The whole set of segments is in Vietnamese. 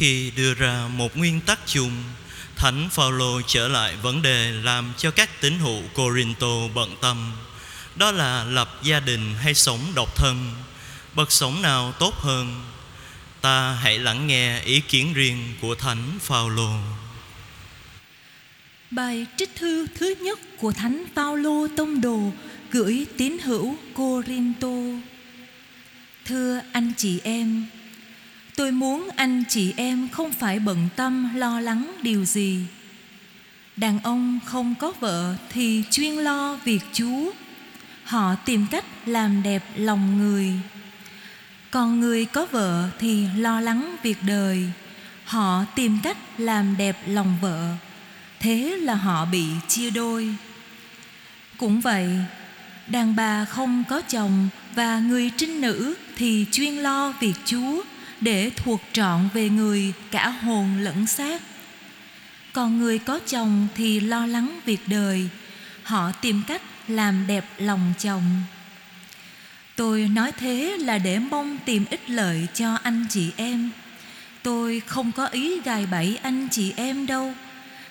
Khi đưa ra một nguyên tắc chung, Thánh Phaolô trở lại vấn đề làm cho các tín hữu Corinto bận tâm, đó là lập gia đình hay sống độc thân, bậc sống nào tốt hơn. Ta hãy lắng nghe ý kiến riêng của Thánh Phaolô. Bài trích thư thứ nhất của Thánh Phaolô tông đồ gửi tín hữu Corinto. Thưa anh chị em, tôi muốn anh chị em không phải bận tâm lo lắng điều gì. Đàn ông không có vợ thì chuyên lo việc Chúa. Họ tìm cách làm đẹp lòng người. Còn người có vợ thì lo lắng việc đời. Họ tìm cách làm đẹp lòng vợ. Thế là họ bị chia đôi. Cũng vậy, đàn bà không có chồng và người trinh nữ thì chuyên lo việc Chúa để thuộc trọn về người cả hồn lẫn xác. Còn người có chồng thì lo lắng việc đời, họ tìm cách làm đẹp lòng chồng. Tôi nói thế là để mong tìm ích lợi cho anh chị em. Tôi không có ý gài bẫy anh chị em đâu,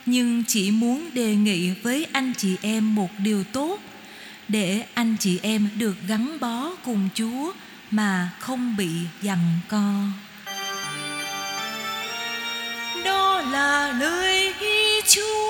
nhưng chỉ muốn đề nghị với anh chị em một điều tốt để anh chị em được gắn bó cùng Chúa mà không bị giằng co. Đó là lời chúa